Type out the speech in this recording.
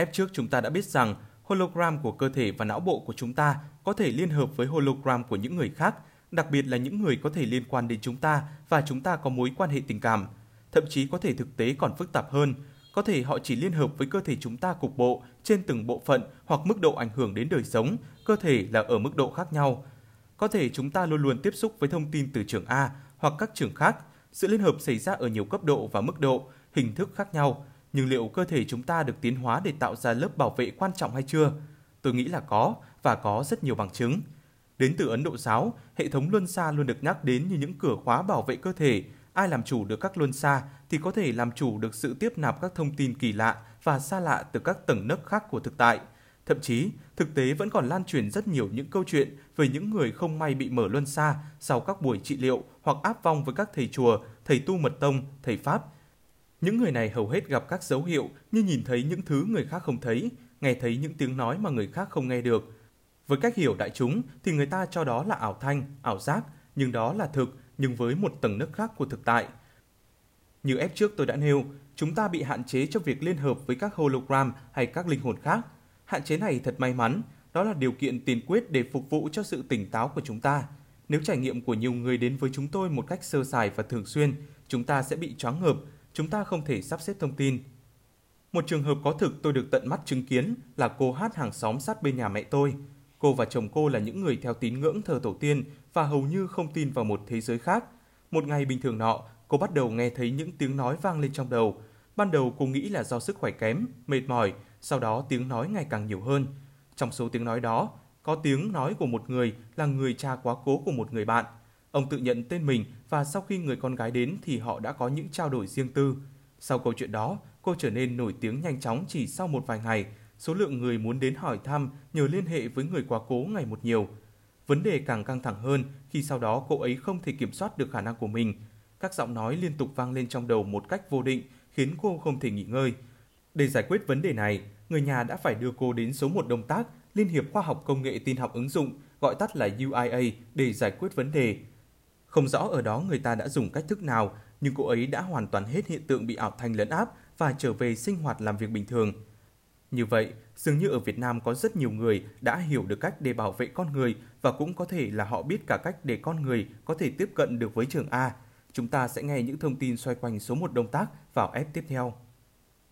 Ép trước chúng ta đã biết rằng hologram của cơ thể và não bộ của chúng ta có thể liên hợp với hologram của những người khác, đặc biệt là những người có thể liên quan đến chúng ta và chúng ta có mối quan hệ tình cảm. Thậm chí có thể thực tế còn phức tạp hơn, có thể họ chỉ liên hợp với cơ thể chúng ta cục bộ trên từng bộ phận hoặc mức độ ảnh hưởng đến đời sống, cơ thể là ở mức độ khác nhau. Có thể chúng ta luôn luôn tiếp xúc với thông tin từ trường A hoặc các trường khác, sự liên hợp xảy ra ở nhiều cấp độ và mức độ, hình thức khác nhau, nhưng liệu cơ thể chúng ta được tiến hóa để tạo ra lớp bảo vệ quan trọng hay chưa? Tôi nghĩ là có và có rất nhiều bằng chứng. Đến từ Ấn Độ giáo, hệ thống luân xa luôn được nhắc đến như những cửa khóa bảo vệ cơ thể. Ai làm chủ được các luân xa thì có thể làm chủ được sự tiếp nạp các thông tin kỳ lạ và xa lạ từ các tầng nấc khác của thực tại. Thậm chí, thực tế vẫn còn lan truyền rất nhiều những câu chuyện về những người không may bị mở luân xa sau các buổi trị liệu hoặc áp vong với các thầy chùa, thầy tu mật tông, thầy Pháp. Những người này hầu hết gặp các dấu hiệu như nhìn thấy những thứ người khác không thấy, nghe thấy những tiếng nói mà người khác không nghe được. Với cách hiểu đại chúng thì người ta cho đó là ảo thanh, ảo giác, nhưng đó là thực nhưng với một tầng nước khác của thực tại. Như ép trước tôi đã nêu, chúng ta bị hạn chế trong việc liên hợp với các hologram hay các linh hồn khác. Hạn chế này thật may mắn, đó là điều kiện tiền quyết để phục vụ cho sự tỉnh táo của chúng ta. Nếu trải nghiệm của nhiều người đến với chúng tôi một cách sơ sài và thường xuyên, chúng ta sẽ bị choáng ngợp, chúng ta không thể sắp xếp thông tin. Một trường hợp có thực tôi được tận mắt chứng kiến là cô hát hàng xóm sát bên nhà mẹ tôi. Cô và chồng cô là những người theo tín ngưỡng thờ tổ tiên và hầu như không tin vào một thế giới khác. Một ngày bình thường nọ, cô bắt đầu nghe thấy những tiếng nói vang lên trong đầu. Ban đầu cô nghĩ là do sức khỏe kém, mệt mỏi, sau đó tiếng nói ngày càng nhiều hơn. Trong số tiếng nói đó, có tiếng nói của một người là người cha quá cố của một người bạn. Ông tự nhận tên mình và sau khi người con gái đến thì họ đã có những trao đổi riêng tư. Sau câu chuyện đó, cô trở nên nổi tiếng nhanh chóng chỉ sau một vài ngày. Số lượng người muốn đến hỏi thăm nhờ liên hệ với người quá cố ngày một nhiều. Vấn đề càng căng thẳng hơn khi sau đó cô ấy không thể kiểm soát được khả năng của mình. Các giọng nói liên tục vang lên trong đầu một cách vô định khiến cô không thể nghỉ ngơi. Để giải quyết vấn đề này, người nhà đã phải đưa cô đến số một đồng tác Liên hiệp Khoa học Công nghệ Tin học ứng dụng, gọi tắt là UIA, để giải quyết vấn đề. Không rõ ở đó người ta đã dùng cách thức nào, nhưng cô ấy đã hoàn toàn hết hiện tượng bị ảo thanh lấn áp và trở về sinh hoạt làm việc bình thường. Như vậy, dường như ở Việt Nam có rất nhiều người đã hiểu được cách để bảo vệ con người và cũng có thể là họ biết cả cách để con người có thể tiếp cận được với trường A. Chúng ta sẽ nghe những thông tin xoay quanh số một động tác vào ép tiếp theo.